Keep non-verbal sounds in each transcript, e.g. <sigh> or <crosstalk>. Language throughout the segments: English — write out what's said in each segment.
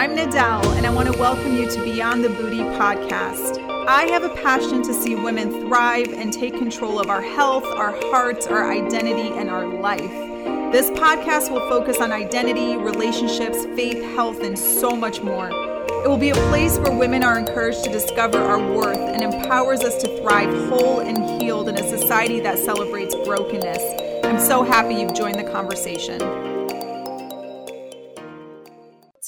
I'm Nadell, and I want to welcome you to Beyond the Booty podcast. I have a passion to see women thrive and take control of our health, our hearts, our identity, and our life. This podcast will focus on identity, relationships, faith, health, and so much more. It will be a place where women are encouraged to discover our worth and empowers us to thrive whole and healed in a society that celebrates brokenness. I'm so happy you've joined the conversation.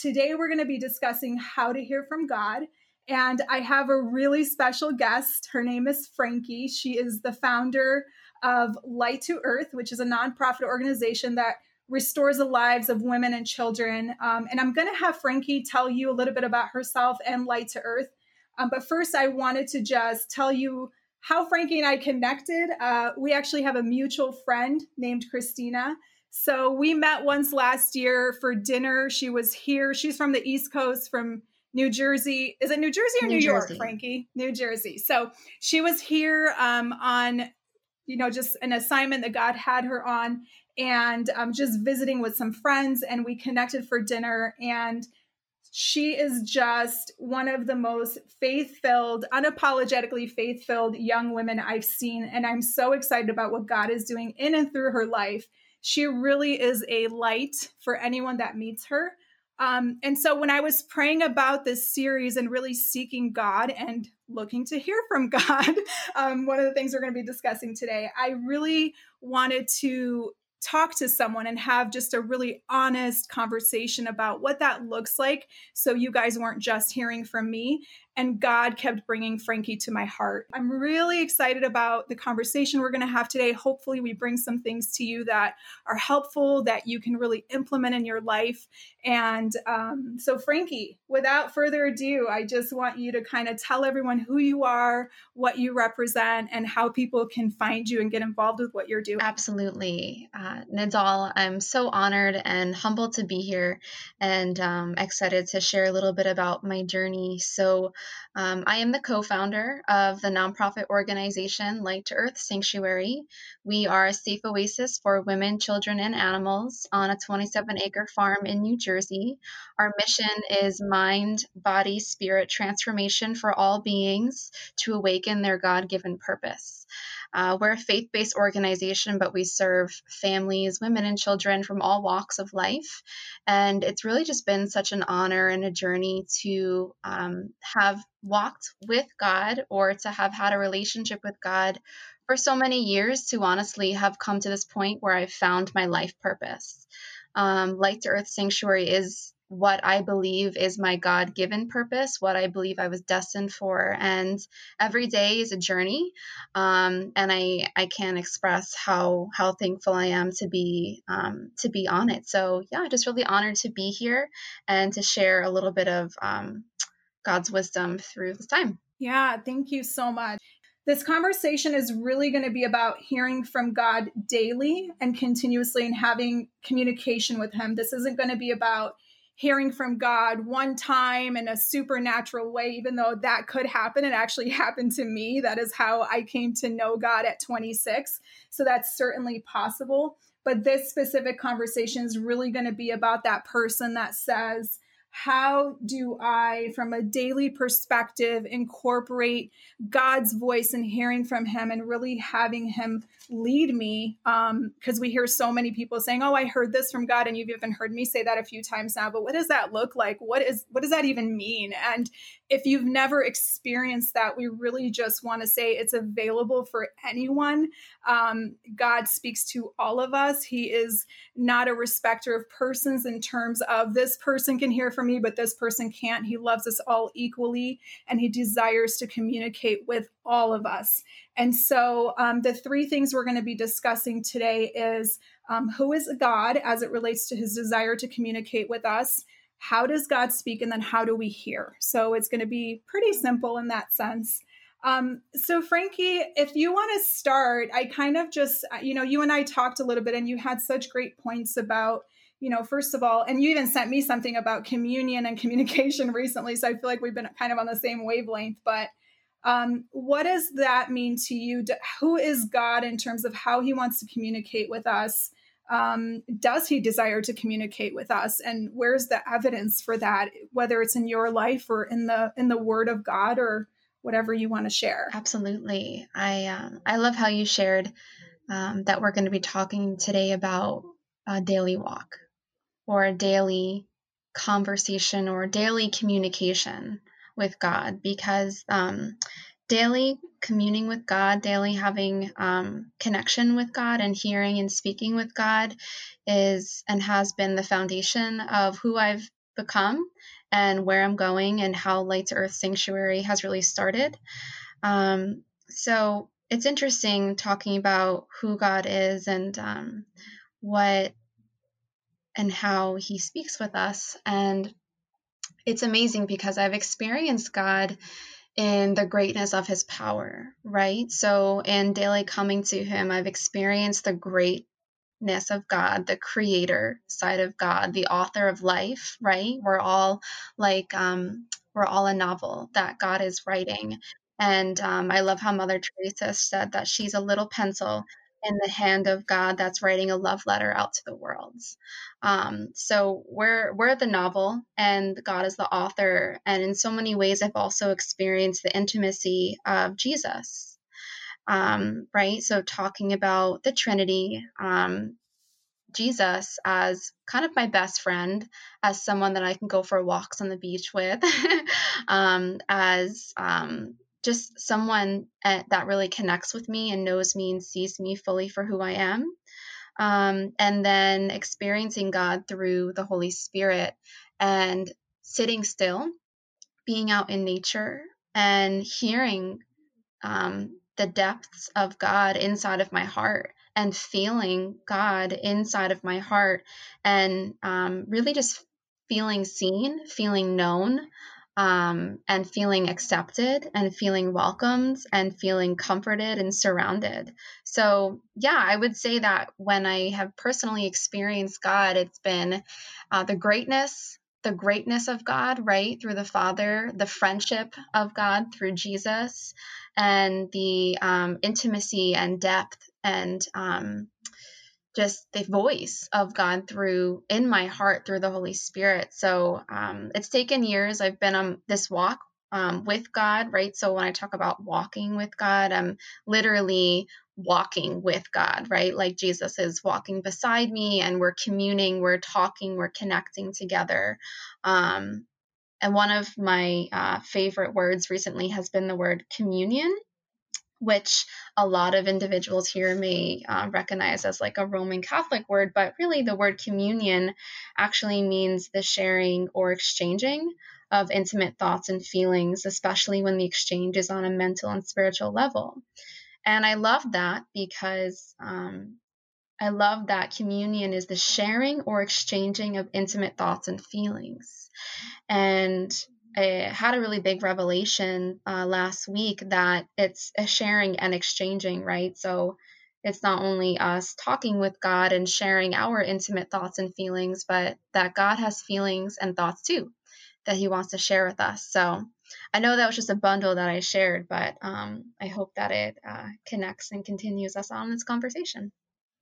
Today, we're going to be discussing how to hear from God. And I have a really special guest. Her name is Franki. She is the founder of Light to Earth, which is a nonprofit organization that restores the lives of women and children. Um, and I'm going to have Franki tell you a little bit about herself and Light to Earth. Um, but first, I wanted to just tell you how Franki and I connected. Uh, we actually have a mutual friend named Christina. So we met once last year for dinner. She was here. She's from the East Coast, from New Jersey. Is it New Jersey or New, New York, Franki? New Jersey. So she was here um, on, you know, just an assignment that God had her on, and um, just visiting with some friends. And we connected for dinner. And she is just one of the most faith filled, unapologetically faith filled young women I've seen. And I'm so excited about what God is doing in and through her life she really is a light for anyone that meets her. Um, and so when I was praying about this series and really seeking God and looking to hear from <laughs> God, um, one of the things we're going to be discussing today, I really wanted to talk to someone and have just a really honest conversation about what that looks like so you guys weren't just hearing from me and God kept bringing Franki to my heart. I'm really excited about the conversation we're going to have today. Hopefully, we bring some things to you that are helpful that you can really implement in your life. And um, so, Franki, without further ado, I just want you to kind of tell everyone who you are, what you represent, and how people can find you and get involved with what you're doing. Absolutely. Uh, Nadal, I'm so honored and humbled to be here and um, excited to share a little bit about my journey. So, um, I am the co founder of the nonprofit organization Light to Earth Sanctuary. We are a safe oasis for women, children, and animals on a 27 acre farm in New Jersey. Our mission is mind, body, spirit transformation for all beings to awaken their God given purpose. Uh, we're a faith based organization, but we serve families, women, and children from all walks of life. And it's really just been such an honor and a journey to um, have walked with God or to have had a relationship with God for so many years to honestly have come to this point where I've found my life purpose. Um, Light to Earth Sanctuary is what I believe is my God given purpose, what I believe I was destined for. And every day is a journey. Um, and I, I can't express how, how thankful I am to be, um, to be on it. So yeah, just really honored to be here and to share a little bit of, um, God's wisdom through this time. Yeah. Thank you so much. This conversation is really going to be about hearing from God daily and continuously and having communication with Him. This isn't going to be about hearing from God one time in a supernatural way, even though that could happen. It actually <laughs> happened to me. That is how I came to know God at 26. So that's certainly possible. But this specific conversation is really going to be about that person that says, how do I, from a daily perspective, incorporate God's voice and hearing from Him and really having Him lead me? Because um, we hear so many people saying, "Oh, I heard this from God," and you've even heard me say that a few times now. But what does that look like? What is what does that even mean? And if you've never experienced that, we really just want to say it's available for anyone. Um, God speaks to all of us. He is not a respecter of persons in terms of this person can hear from me, but this person can't. He loves us all equally, and He desires to communicate with all of us. And so, um, the three things we're going to be discussing today is um, who is God as it relates to His desire to communicate with us how does God speak and then how do we hear? So it's going to be pretty simple in that sense. Um, so, Franki, if you want to start, I kind of just, uh, you know, you and I talked a little bit and you had such great points about, you know, first of all, and you even sent me something about communion and <laughs> communication recently. So I feel like we've been kind of on the same wavelength. But um, what does that mean to you? Who is God in terms of how he wants to communicate with us? um, does he desire to communicate with us and where's the evidence for that whether it's in your life or in the in the word of god or whatever you want to share absolutely i um, i love how you shared um, that we're going to be talking today about a daily walk or a daily conversation or daily communication with god because um, daily communing with God, daily having um, connection with God and hearing and speaking with God is and has been the foundation of who I've become and where I'm going and how Light to Earth Sanctuary has really started. Um, so it's interesting talking about who God is and um, what and how He speaks with us. And it's amazing because I've experienced God in the greatness of his power, right? So in daily coming to him, I've experienced the greatness of God, the creator side of God, the author of life, right? We're all like um we're all a novel that God is writing. And um, I love how Mother Teresa said that she's a little pencil in the hand of God that's writing a love letter out to the world. Um, so we're we're the novel, and God is the author. And in so many ways, I've also experienced the intimacy of Jesus. Um, right. So talking about the Trinity, um, Jesus as kind of my best friend, as someone that I can go for walks on the beach with, <laughs> um, as um, just someone uh, that really connects with me and knows me and sees me fully for who I am. Um, and then experiencing God through the Holy Spirit and sitting still, being out in nature, and hearing um, the depths of God inside of my heart and feeling God inside of my heart and um, really just feeling seen, feeling known, um, and feeling accepted and feeling welcomed and feeling comforted and surrounded. So, yeah, I would say that when I have personally experienced God, it's been uh, the greatness, the greatness of God, right, through the Father, the friendship of God through Jesus, and the um, intimacy and depth and um, just the voice of God through in my heart through the Holy Spirit. So um, it's taken years. I've been on this walk um, with God, right? So when I talk about walking with God, I'm literally walking with God, right? Like Jesus is walking beside me and we're communing, we're talking, we're connecting together. Um, and one of my uh, favorite words recently has been the word communion which a lot of individuals here may uh, recognize as like a Roman Catholic word, but really the word communion actually means the sharing or exchanging of intimate thoughts and feelings, especially when the exchange is on a mental and spiritual level. And I love that because um, I love that communion is the sharing or exchanging of intimate thoughts and feelings. And I had a really big revelation uh, last week that it's a sharing and exchanging, right? So it's not only us talking with God and sharing our intimate thoughts and feelings, but that God has feelings and thoughts too that He wants to share with us. So I know that was just a bundle that I shared, but um, I hope that it uh, connects and continues us on this conversation.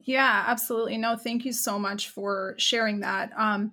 Yeah, absolutely. No, thank you so much for sharing that. Um,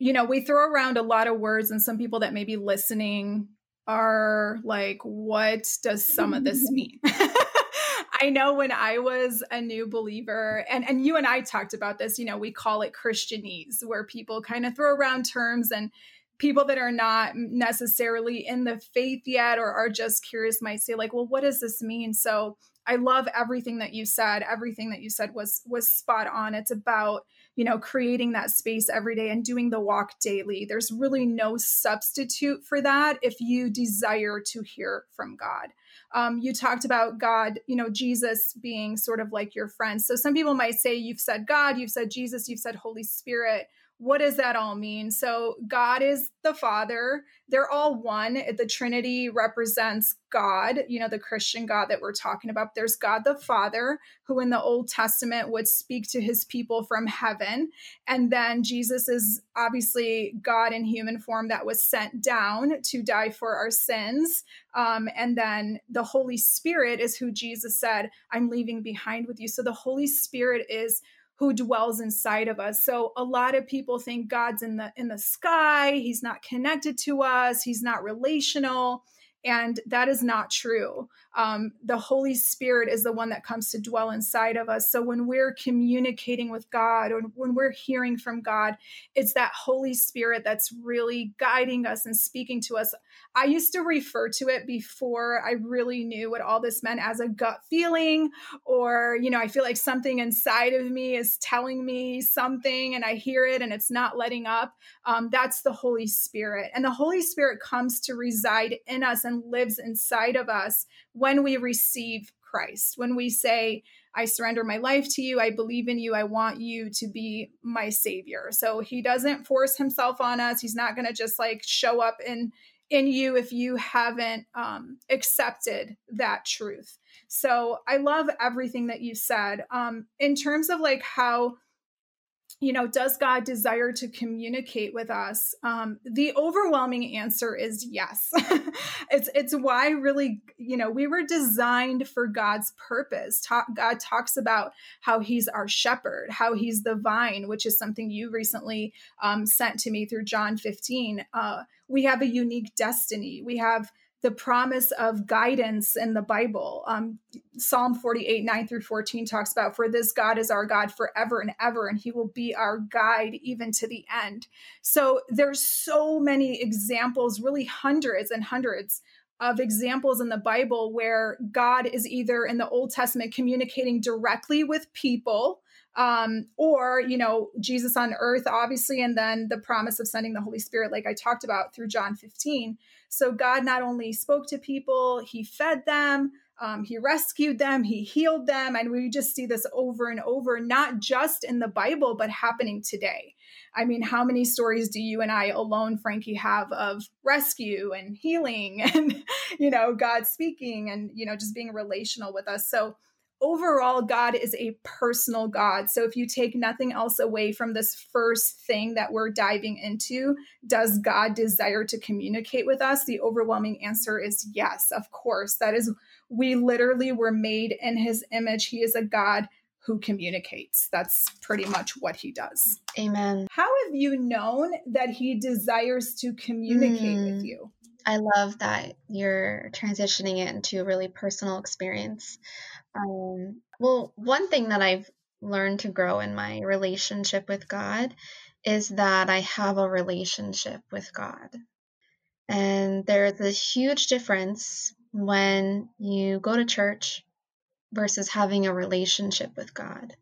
you know, we throw around a lot of words, and some people that may be listening are like, what does some of this mean? <laughs> <laughs> I know when I was a new believer, and, and you and I talked about this, you know, we call it Christianese, where people kind of throw around terms and people that are not necessarily in the faith yet or are just curious might say like well what does this mean? So i love everything that you said. Everything that you said was was spot on. It's about you know, creating that space every day and doing the walk daily. There's really no substitute for that if you desire to hear from God. Um, you talked about God, you know, Jesus being sort of like your friend. So some people might say, you've said God, you've said Jesus, you've said Holy Spirit what does that all mean? So, God is the Father. They're all one. The Trinity represents God, you know, the Christian God that we're talking about. There's God the Father, who in the Old Testament would speak to his people from heaven. And then Jesus is obviously God in human form that was sent down to die for our sins. Um, and then the Holy Spirit is who Jesus said, I'm leaving behind with you. So, the Holy Spirit is who dwells inside of us. So a lot of people think God's in the in the sky, he's not connected to us, he's not relational. And that is not true. Um, the Holy Spirit is the one that comes to dwell inside of us. So when we're communicating with God or when we're hearing from God, it's that Holy Spirit that's really guiding us and speaking to us. I used to refer to it before I really knew what all this meant as a gut feeling, or, you know, I feel like something inside of me is telling me something and I hear it and it's not letting up. Um, that's the Holy Spirit. And the Holy Spirit comes to reside in us and lives inside of us when we receive Christ, when we say, I surrender my life to you. I believe in you. I want you to be my savior. So he doesn't force himself on us. He's not going to just like show up in in you if you haven't um, accepted that truth. So I love everything that you said. Um, in terms of like how you know, does God desire to communicate with us? Um, the overwhelming answer is yes. <laughs> it's it's why really, you know, we were designed for God's purpose. Ta- God talks about how He's our shepherd, how He's the vine, which is something you recently um, sent to me through John 15. Uh, we have a unique destiny. We have the promise of guidance in the Bible. Um, Psalm 48, 9 through 14 talks about, For this God is our God forever and ever, and he will be our guide even to the end. So there's so many examples, really hundreds and hundreds of examples in the Bible where God is either in the Old Testament communicating directly with people um, or you know jesus on earth obviously and then the promise of sending the holy spirit like i talked about through john 15 so god not only spoke to people he fed them um, he rescued them he healed them and we just see this over and over not just in the bible but happening today. I mean how many stories do you and i alone franki have of rescue and healing <laughs> and you know god speaking and you know just being relational with us? So overall, God is a personal God. So if you take nothing else away from this first thing that we're diving into, does God desire to communicate with us? The overwhelming answer is yes, of course. That is, we literally were made in his image. He is a God who communicates. That's pretty much what he does. Amen. How have you known that he desires to communicate mm. with you? I love that you're transitioning it into a really personal experience. Um, well, one thing that I've learned to grow in my relationship with God is that I have a relationship with God. And there's a huge difference when you go to church versus having a relationship with God.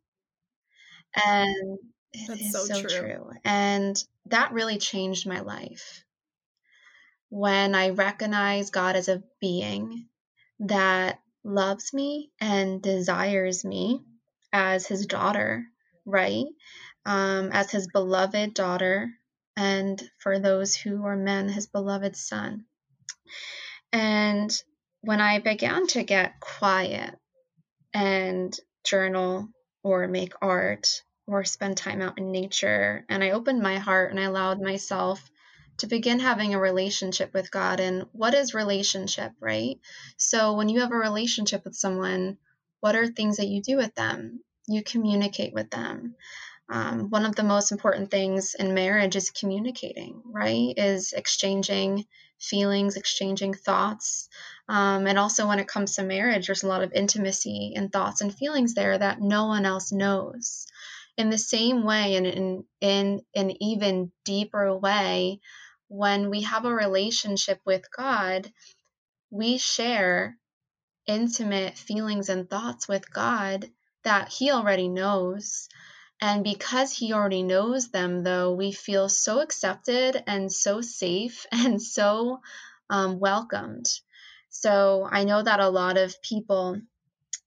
And it is so, so true. true. And that really changed my life. When I recognize God as a being that loves me and desires me as his daughter, right? Um, as his beloved daughter, and for those who are men, his beloved son. And when I began to get quiet and journal or make art or spend time out in nature, and I opened my heart and I allowed myself to begin having a relationship with God. And what is relationship, right? So when you have a relationship with someone, what are things that you do with them? You communicate with them. Um, one of the most important things in marriage is communicating, right? Is exchanging feelings, exchanging thoughts. Um, and also, when it comes to marriage, there's a lot of intimacy and thoughts and feelings there that no one else knows. In the same way, and in, in an even deeper way, when we have a relationship with God, we share intimate feelings and thoughts with God that He already knows. And because He already knows them, though, we feel so accepted and so safe <laughs> and so um, welcomed. So I know that a lot of people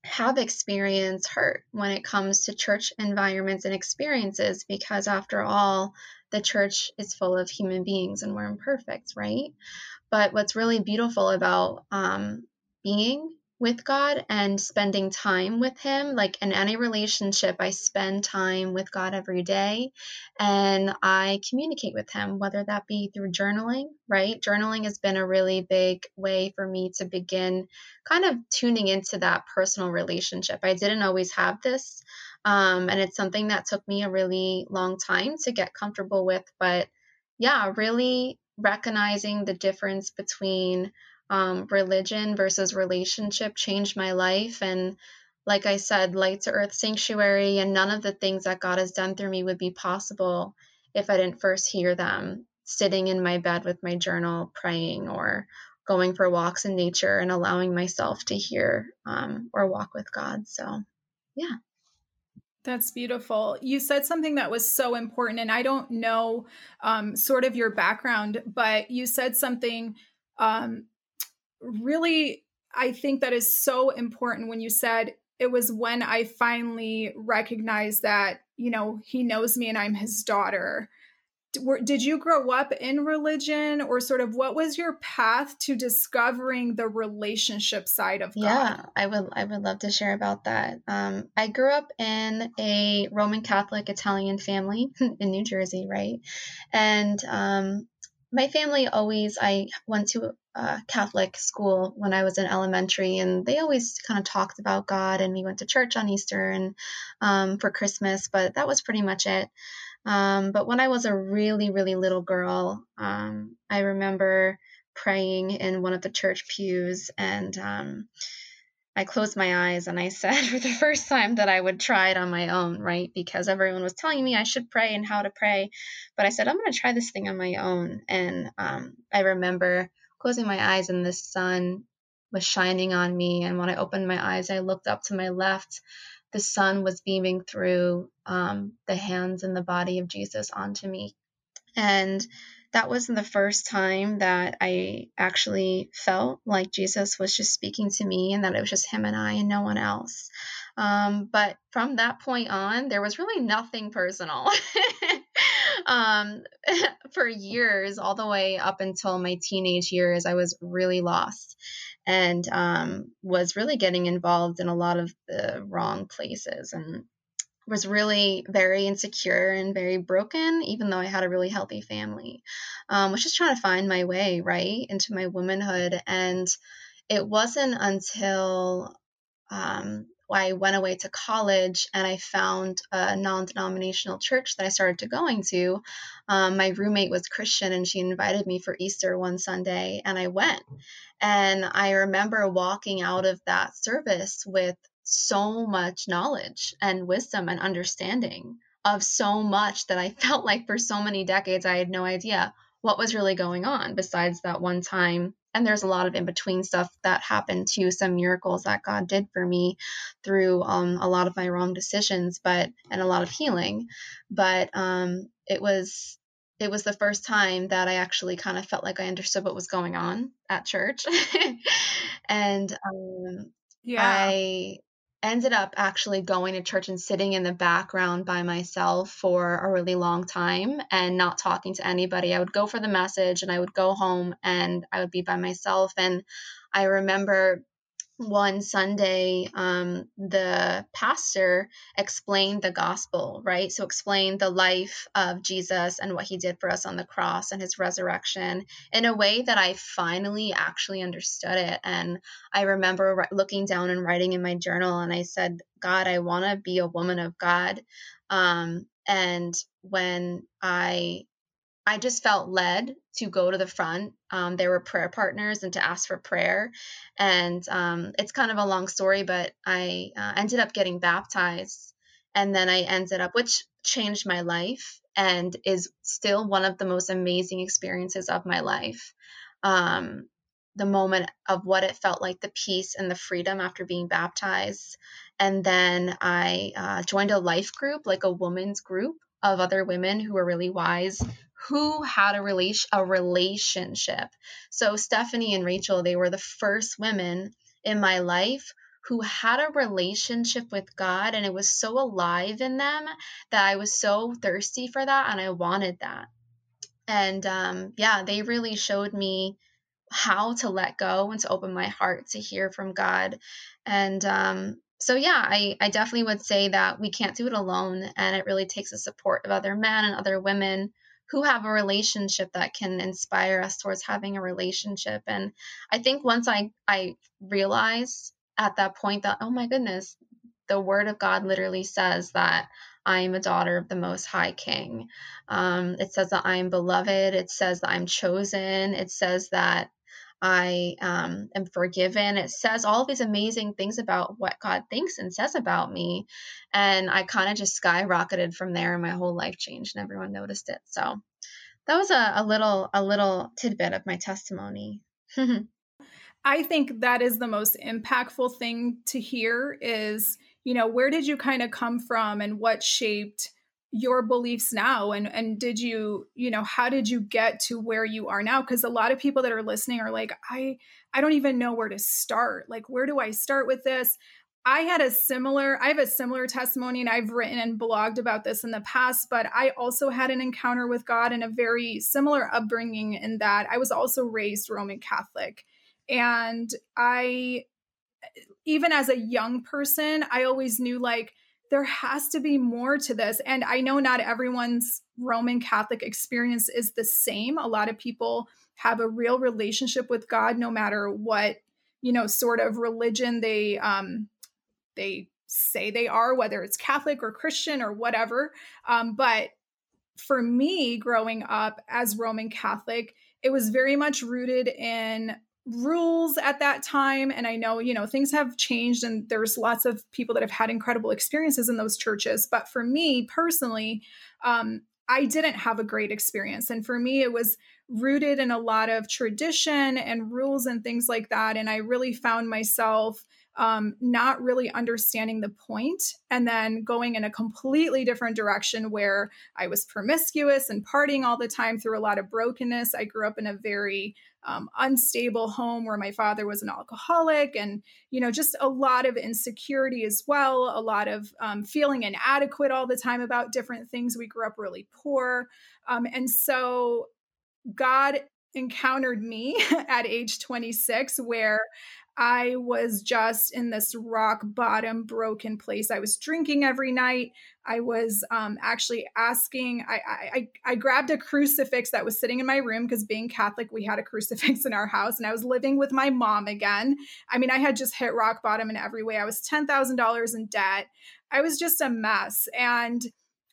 have experienced hurt when it comes to church environments and experiences because, after all, the church is full of human beings and we're imperfect, right? But what's really beautiful about um, being with God and spending time with Him. Like in any relationship, I spend time with God every day and I communicate with Him, whether that be through journaling, right? Journaling has been a really big way for me to begin kind of tuning into that personal relationship. I didn't always have this Um, and it's something that took me a really long time to get comfortable with. But yeah, really recognizing the difference between um, religion versus relationship changed my life. And like I said, Light to Earth Sanctuary and none of the things that God has done through me would be possible if I didn't first hear them sitting in my bed with my journal, praying, or going for walks in nature and allowing myself to hear um, or walk with God. So, yeah. That's beautiful. You said something that was so important, and I don't know um, sort of your background, but you said something um, really, I think that is so important when you said it was when I finally recognized that, you know, he knows me and I'm his daughter did you grow up in religion or sort of what was your path to discovering the relationship side of God? Yeah, I would I would love to share about that. Um, I grew up in a Roman Catholic Italian family <laughs> in New Jersey, right? And um, my family always I went to a Catholic school when I was in elementary, and they always kind of talked about God, and we went to church on Easter and um, for Christmas, but that was pretty much it. Um, but when I was a really, really little girl, um, I remember praying in one of the church pews and um, I closed my eyes and I <laughs> said for the first time that I would try it on my own, right? Because everyone was telling me I should pray and how to pray. But I said, I'm going to try this thing on my own. And um, I remember closing my eyes and the sun was shining on me. And when I opened my eyes, I looked up to my left the sun was beaming through um, the hands and the body of Jesus onto me. And that wasn't the first time that I actually felt like Jesus was just speaking to me and that it was just him and I and no one else. Um, but from that point on, there was really nothing personal. <laughs> um, <laughs> for years, all the way up until my teenage years, I was really lost and um, was really getting involved in a lot of the wrong places and was really very insecure and very broken, even though I had a really healthy family. Um, was just trying to find my way right into my womanhood, and it wasn't until um, I went away to college and I found a non denominational church that I started to going to. Um, my roommate was Christian and she invited me for Easter one Sunday and I went. And I remember walking out of that service with so much knowledge and wisdom and understanding of so much that I <laughs> felt like for so many decades I had no idea what was really going on besides that one time. And there's a lot of in between stuff that happened too some miracles that god did for me through um, a lot of my wrong decisions but and a lot of healing. But um, it was it was the first time that i actually kind of felt like i understood what was going on at church. <laughs> And um, yeah. I ended up actually going to church and sitting in the background by myself for a really long time and not talking to anybody. I would go for the message and I would go home and I would be by myself. And I remember one Sunday, um, the pastor explained the gospel, right? So, explained the life of Jesus and what he did for us on the cross and his resurrection in a way that I finally actually understood it. And I remember looking down and writing in my journal, and I said, God, I want to be a woman of God. Um, and when I I just felt led to go to the front. Um, there were prayer partners and to ask for prayer. And um, it's kind of a long story, but I uh, ended up getting baptized. And then I ended up, which changed my life and is still one of the most amazing experiences of my life. Um, the moment of what it felt like the peace and the freedom after being baptized. And then I uh, joined a life group, like a woman's group of other women who were really wise who had a relation a relationship. So Stephanie and Rachel, they were the first women in my life who had a relationship with God and it was so alive in them that I was so thirsty for that and I wanted that. And um, yeah, they really showed me how to let go and to open my heart to hear from God. And um, so yeah, I, I definitely would say that we can't do it alone and it really takes the support of other men and other women who have a relationship that can inspire us towards having a relationship. And I think once I I realized at that point that oh my goodness, the word of God literally says that I am a daughter of the Most High King. Um, it says that I am beloved. It says that I'm chosen. It says that I um, am forgiven. It says all these amazing things about what God thinks and says about me. And I kind of just skyrocketed from there and my whole life changed and everyone noticed it. So that was a, a little a little tidbit of my testimony. <laughs> I think that is the most impactful thing to hear is, you know, where did you kind of come from and what shaped your beliefs now? And and did you you know how did you get to where you are now? Because a lot of people that are listening are like i i don't even know where to start. Like where do i start with this? I had a similar i have a similar testimony and i've written and blogged about this in the past but i also had an encounter with god and a very similar upbringing in that i was also raised roman catholic. And i even as a young person i always knew like there has to be more to this. And I know not everyone's Roman Catholic experience is the same. A lot of people have a real relationship with God no matter what, you know, sort of religion they um they say they are, whether it's Catholic or Christian or whatever. Um, but for me, growing up as Roman Catholic, it was very much rooted in rules at that time and i know you know things have changed and there's lots of people that have had incredible experiences in those churches but for me personally um, i didn't have a great experience and for me it was rooted in a lot of tradition and rules and things like that and i really found myself um, not really understanding the point and then going in a completely different direction where I was promiscuous and partying all the time through a lot of brokenness. I grew up in a very um, unstable home where my father was an alcoholic and you know just a lot of insecurity as well a lot of um, feeling inadequate all the time about different things we grew up really poor um, and so god encountered me <laughs> at age 26 where I was just in this rock bottom, broken place. I was drinking every night. I was um, actually asking. I, I I grabbed a crucifix that was sitting in my room because being Catholic, we had a crucifix in our house, and I was living with my mom again. I mean, I had just hit rock bottom in every way. I was ten thousand dollars in debt. I was just a mess, and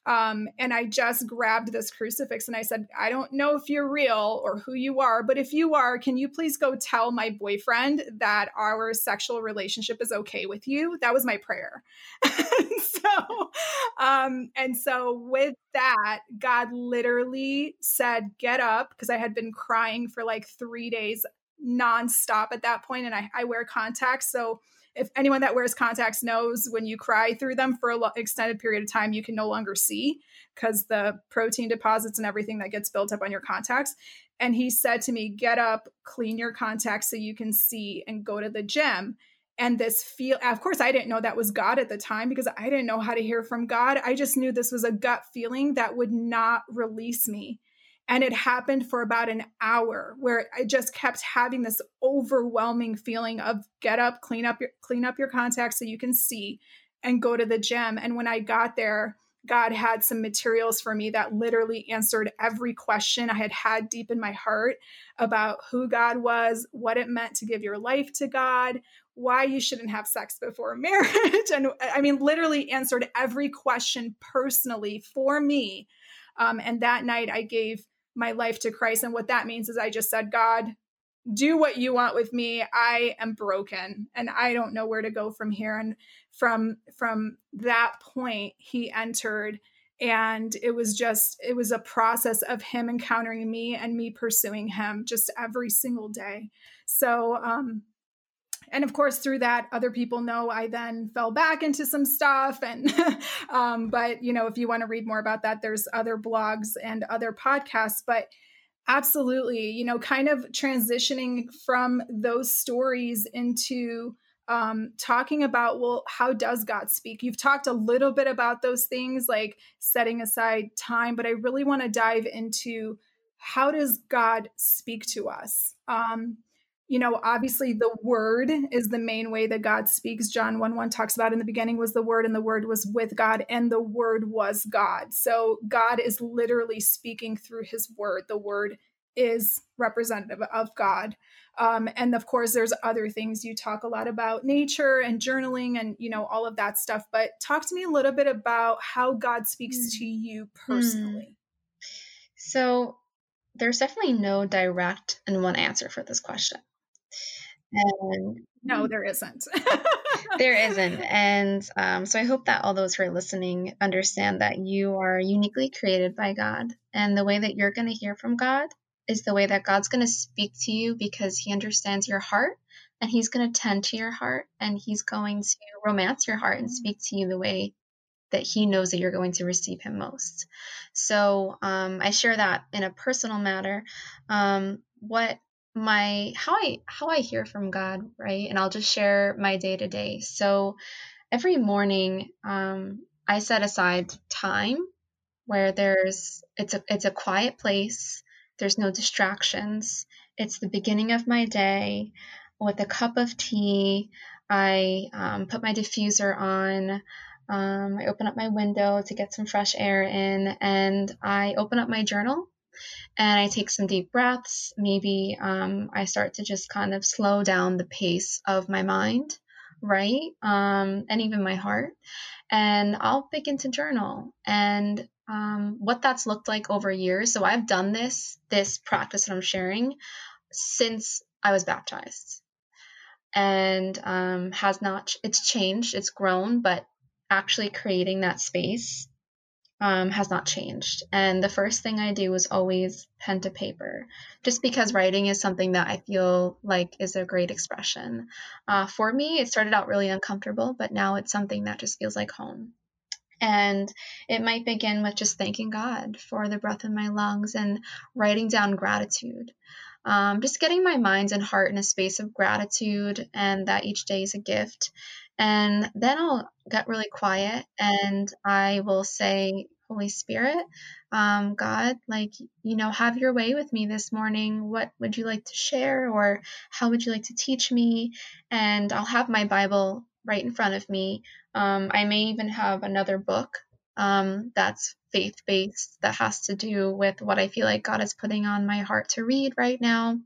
um, and I just grabbed this crucifix and I said, I don't know if you're real or who you are, but if you are, can you please go tell my boyfriend that our sexual relationship is okay with you? That was my prayer. <laughs> and so, um, and so with that, God literally said, Get up, because I had been crying for like three days nonstop at that point, and I, I wear contacts. So if anyone that wears contacts knows when you cry through them for an lo- extended period of time, you can no longer see because the protein deposits and everything that gets built up on your contacts. And he said to me, Get up, clean your contacts so you can see, and go to the gym. And this feel, of course, I didn't know that was God at the time because I didn't know how to hear from God. I just knew this was a gut feeling that would not release me. And it happened for about an hour where I just kept having this overwhelming feeling of get up, clean up your clean up your contacts so you can see and go to the gym. And when I got there, God had some materials for me that literally answered every question I had had deep in my heart about who God was, what it meant to give your life to God, why you shouldn't have sex before <laughs> marriage. And I mean, literally answered every question personally for me. Um, and that night I gave my life to Christ. And what that means is I just said, God, do what you want with me. I am broken and I don't know where to go from here. And from from that point, he entered and it was just it was a process of him encountering me and me pursuing him just every single day so um and of course through that other people know i then fell back into some stuff. And <laughs> um, but you know if you want to read more about that there's other blogs and other podcasts. But absolutely you know kind of transitioning from those stories into um, talking about well how does god speak? You've talked a little bit about those things like setting aside time but i really want to dive into how does god speak to us? Um, you know, obviously the word is the main way that God speaks. John 1 1 talks about in the beginning was the word, and the word was with God, and the word was God. So God is literally speaking through his word. The word is representative of God. Um, and of course, there's other things you talk a lot about nature and journaling and you know all of that stuff. But talk to me a little bit about how God speaks mm. to you personally. Mm. So there's definitely no direct and one answer for this question. And no, there isn't. there <laughs> isn't. And um, so I hope that all those who are listening understand that you are uniquely created by God. And the way that you're going to hear from God is the way that God's going to speak to you because He understands your heart and He's going to tend to your heart and He's going to romance your heart and mm. speak to you the way that He knows that you're going to receive Him most. So um, I share that in a personal matter. Um, what my how I how I hear from God, right? And I'll just share my day to day. So every morning, um, I set aside time where there's it's a it's a quiet place there's no distractions. It's the beginning of my day with a cup of tea. I um, put my diffuser on. Um, I open up my window to get some fresh air in, and I open up my journal and I take some deep breaths. Maybe um, I start to just kind of slow down the pace of my mind, right? Um, and even my heart. And I'll begin to journal. And um, what that's looked like over years. So I've done this this practice that I'm sharing since I was baptized, and um, has not it's changed, it's grown, but actually creating that space um, has not changed. And the first thing I do is always pen to paper, just because writing is something that I feel like is a great expression. Uh, for me, it started out really uncomfortable, but now it's something that just feels like home. And it might begin with just thanking God for the breath in my lungs and writing down gratitude. Um, just getting my mind and heart in a space of gratitude and that each day is a gift. And then I'll get really quiet and I will say, Holy Spirit, um, God, like, you know, have your way with me this morning. What would you like to share or how would you like to teach me? And I'll have my Bible right in front of me. Um, I may even have another book um, that's faith based that has to do with what I feel like God is putting on my heart to read right now.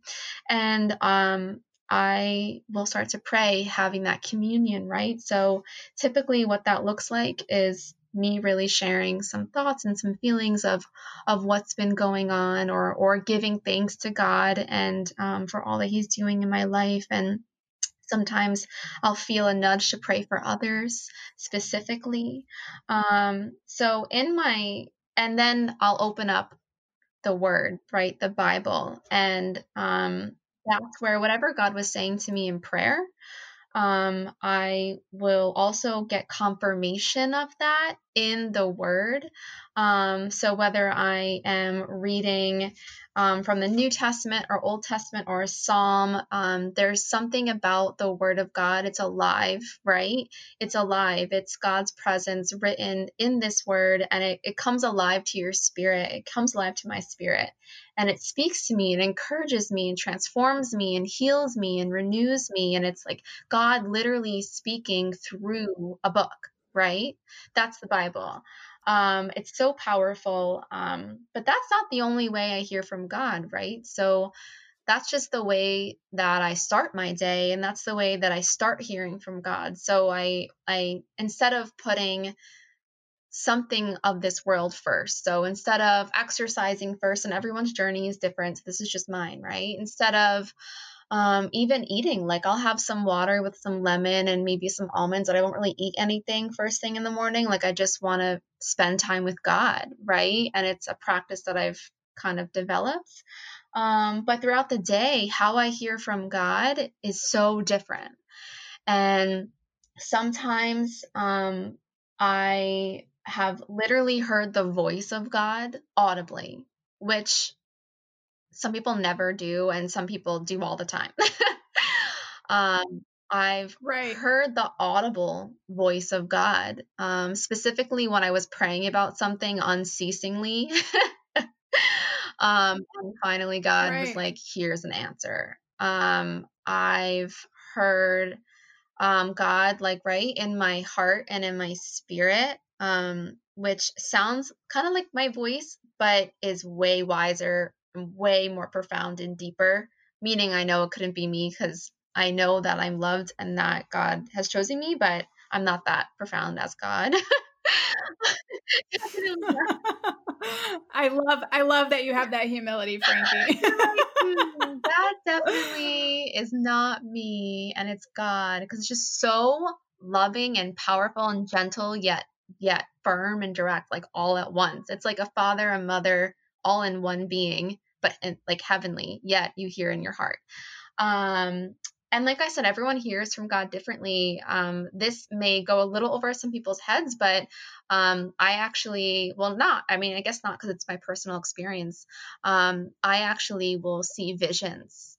And um, I will start to pray having that communion, right? So typically, what that looks like is me really sharing some thoughts and some feelings of of what's been going on or or giving thanks to God and um, for all that he's doing in my life and Sometimes I'll feel a nudge to pray for others specifically. Um, so, in my, and then I'll open up the word, right? The Bible. And um, that's where whatever God was saying to me in prayer, um, I will also get confirmation of that in the word. Um, so whether I am reading um, from the New Testament or Old Testament or a Psalm, um, there's something about the Word of God. It's alive, right? It's alive. It's God's presence written in this Word, and it, it comes alive to your spirit. It comes alive to my spirit, and it speaks to me and encourages me and transforms me and heals me and renews me. And it's like God literally speaking through a book, right? That's the Bible. Um, it's so powerful. Um, but that's not the only way I hear from God, right? So that's just the way that I start my day and that's the way that I start hearing from God. So I I instead of putting something of this world first. So instead of exercising first and everyone's journey is different, this is just mine, right? Instead of um, even eating. Like I'll have some water with some lemon and maybe some almonds, but I won't really eat anything first thing in the morning. Like I just want to spend time with God, right? And it's a practice that I've kind of developed. Um, but throughout the day, how I hear from God is so different. And sometimes um, I have literally heard the voice of God audibly, which some people never do and some people do all the time <laughs> um, i've right. heard the audible voice of god um, specifically when i was praying about something unceasingly <laughs> um, and finally god right. was like here's an answer um, i've heard um, god like right in my heart and in my spirit um, which sounds kind of like my voice but is way wiser way more profound and deeper, meaning I know it couldn't be me because I know that I'm loved and that God has chosen me, but I'm not that profound as God. <laughs> <laughs> I love I love that you have that humility, Franki. <laughs> that definitely is not me and it's God because it's just so loving and powerful and gentle yet yet firm and direct like all at once. It's like a father a mother all in one being but in, like heavenly yet you hear in your heart. Um and like I said, everyone hears from God differently. Um, this may go a little over some people's heads, but um, I actually, well, not, I mean, I guess not because it's my personal experience. Um, I actually will see visions.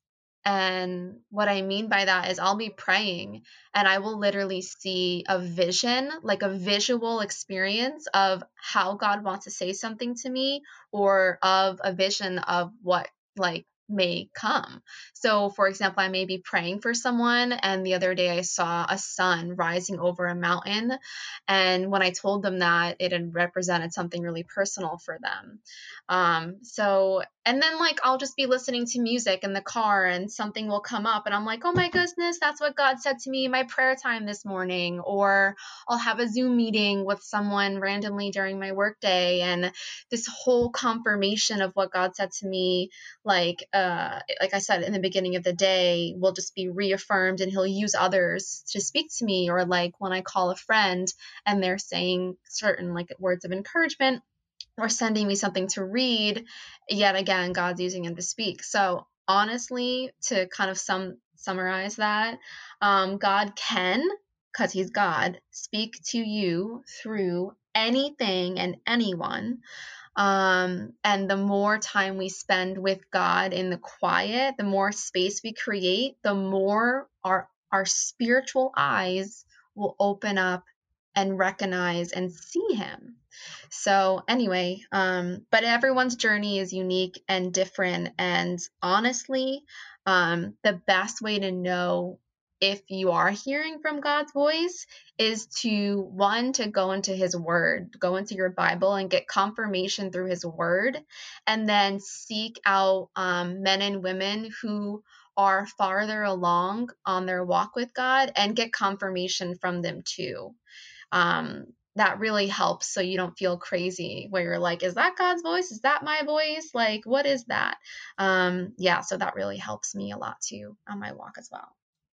And what I mean by that is I'll be praying and I will literally see a vision, like a visual experience of how God wants to say something to me or of a vision of what like may come. So, for example, I may be praying for someone, and the other day I saw a sun rising over a mountain. And when I told them that, it had represented something really personal for them. Um, so, and then like I'll just be listening to music in the car, and something will come up, and I'm like, oh my goodness, that's what God said to me in my prayer time this morning. Or I'll have a Zoom meeting with someone randomly during my workday, and this whole confirmation of what God said to me, like uh, like I said in the beginning of the day, will just be reaffirmed and he'll use others to speak to me. Or like when I call a friend and they're saying certain like words of encouragement or sending me something to read, yet again, God's using him to speak. So honestly, to kind of sum summarize that, um, God can, because he's God, speak to you through anything and anyone. Um, and the more time we spend with God in the quiet, the more space we create, the more our our spiritual eyes will open up and recognize and see him. So anyway, um, but everyone's journey is unique and different. And honestly, um, the best way to know if you are hearing from God's voice is to one to go into his word go into your bible and get confirmation through his word and then seek out um, men and women who are farther along on their walk with god and get confirmation from them too um, that really helps so you don't feel crazy where you're like is that god's voice is that my voice like what is that um, yeah so that really helps me a lot too on my walk as well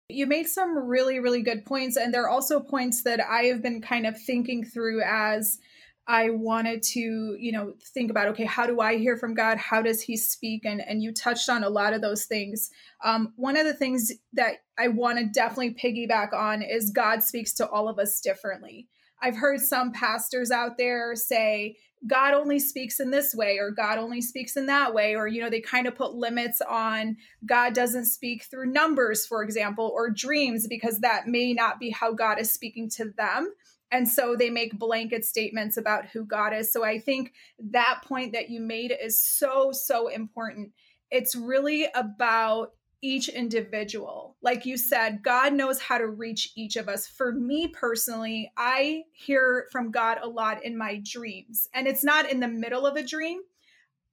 you made some really, really good points. And there are also points that I have been kind of thinking through as I wanted to, you know, think about, okay, how do I hear from God? How does he speak? And, and you touched on a lot of those things. Um, one of the things that I want to definitely piggyback on is God speaks to all of us differently. I've heard some pastors out there say, God only speaks in this way or God only speaks in that way or you know they kind of put limits on God doesn't speak through numbers for example or dreams because that may not be how God is speaking to them and so they make blanket statements about who God is. So I think that point that you made is so so important. It's really about each individual. Like you said, God knows how to reach each of us. For me personally, I hear from God a lot in my dreams, and it's not in the middle of a dream.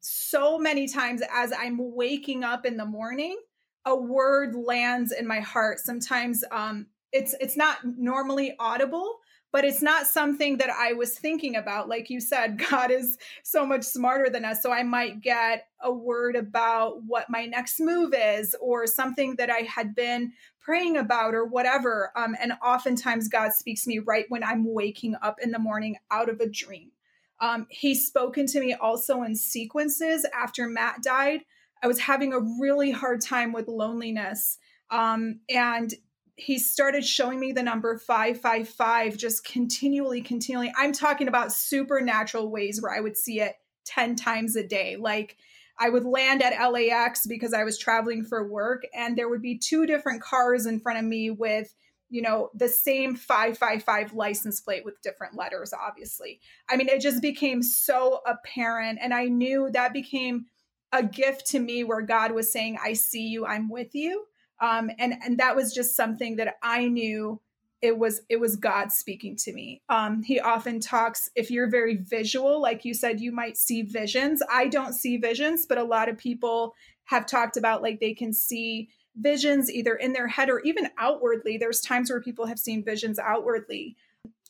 So many times as I'm waking up in the morning, a word lands in my heart. Sometimes um, it's it's not normally audible, but it's not something that I was thinking about. Like you said, <laughs> God is so much smarter than us. So I might get a word about what my next move is or something that I had been praying about or whatever. Um, and oftentimes God speaks to me right when I'm waking up in the morning out of a dream. Um, he's spoken to me also in sequences after Matt died. I was having a really hard time with loneliness. Um, and he started showing me the number 555 just continually continually. I'm talking about supernatural ways where i would see it 10 times a day. Like i would land at lax because i was traveling for work and there would be two different cars in front of me with you know the same 555 license plate with different letters obviously. I mean it just became so apparent and i knew that became a gift to me where god was saying i see you i'm with you um, and and that was just something that I knew it was it was god speaking to me. Um he often talks if you're very visual like you said you might see visions. I don't see visions but a lot of people have talked about like they can see visions either in their head or even outwardly. There's times where people have seen visions outwardly.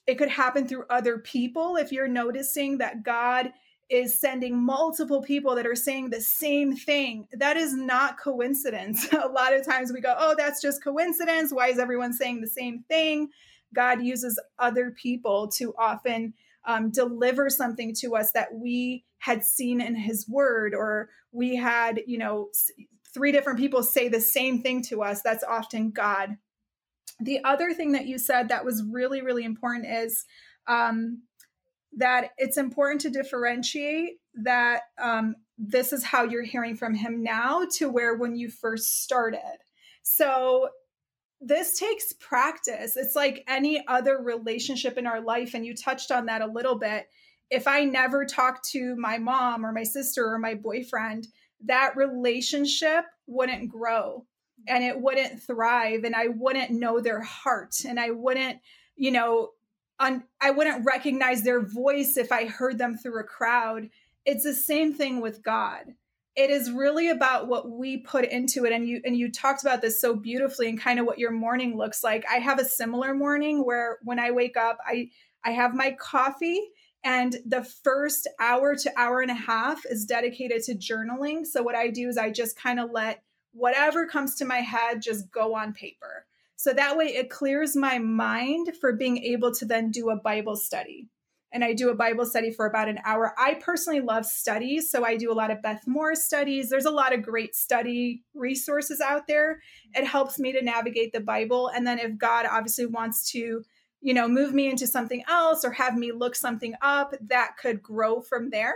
It could happen through other people if you're noticing that god is sending multiple people that are saying the same thing. That is not coincidence. <laughs> a lot of times we go, oh, that's just coincidence. Why is everyone saying the same thing? God uses other people to often um, deliver something to us that we had seen in his word, or we had, you know, three different people say the same thing to us. That's often God. The other thing that you said that was really, really important is um, that it's important to differentiate that um, this is how you're hearing from him now to where when you first started. So this takes practice. It's like any other relationship in our life. And you touched on that a little bit. If I never talked to my mom or my sister or my boyfriend, that relationship wouldn't grow and it wouldn't thrive. And I wouldn't know their heart and I wouldn't, you know, on I wouldn't recognize their voice if I heard them through a crowd. It's the same thing with God. It is really about what we put into it and you and you talked about this so beautifully and kind of what your morning looks like. I have a similar morning where when I wake up, I I have my coffee and the first hour to hour and a half is dedicated to journaling. So what I do is I just kind of let whatever comes to my head just go on paper. So that way it clears my mind for being able to then do a Bible study. And I do a Bible study for about an hour. I personally love studies. So I do a lot of Beth Moore studies. There's a lot of great study resources out there. It helps me to navigate the Bible. And then if God obviously wants to, you know, move me into something else or have me look something up, that could grow from there.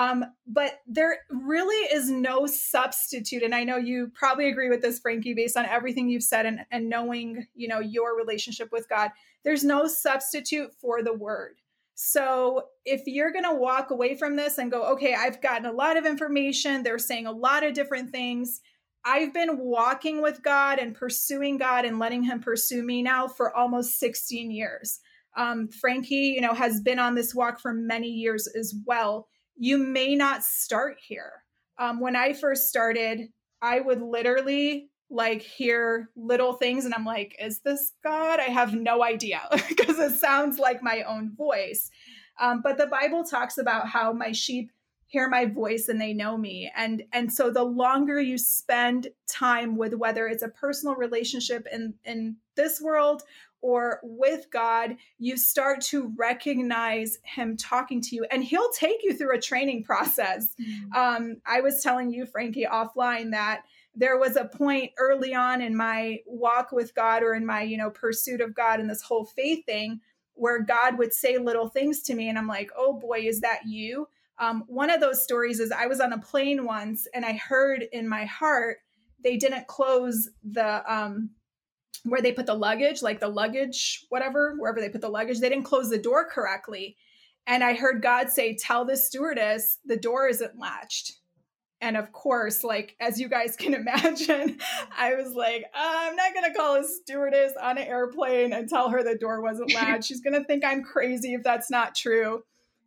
Um, but there really is no substitute. And I know you probably agree with this, Franki, based on everything you've said and, and knowing, you know, your relationship with God. There's no substitute for the word. So if you're going to walk away from this and go, okay, I've gotten a lot of information, they're saying a lot of different things. I've been walking with God and pursuing God and letting Him pursue me now for almost 16 years. Um, Franki, you know, has been on this walk for many years as well you may not start here. Um, when I first started, I would literally like hear little things and I'm like, is this God? I have no idea <laughs> because it sounds like my own voice. Um, but the Bible talks about how my sheep hear my voice and they know me and and so the longer you spend time with whether it's a personal relationship in in this world or with God, you start to recognize Him talking to you, and He'll take you through a training process. Mm-hmm. Um, I was telling you, Franki, offline that there was a point early on in my walk with God or in my, you know, pursuit of God and this whole faith thing where God would say little things to me, and I'm like, oh boy, is that you? Um, one of those stories is I was on a plane once, and I heard in my heart they didn't close the um, where they put the luggage, like the luggage, whatever, wherever they put the luggage, they didn't close the door correctly. And I heard God say, Tell the stewardess the door isn't latched. And of course, like as you guys can <laughs> imagine, I was like, I'm not going to call a stewardess on an airplane and tell her the door wasn't <laughs> latched. She's going to think I'm crazy if that's not true.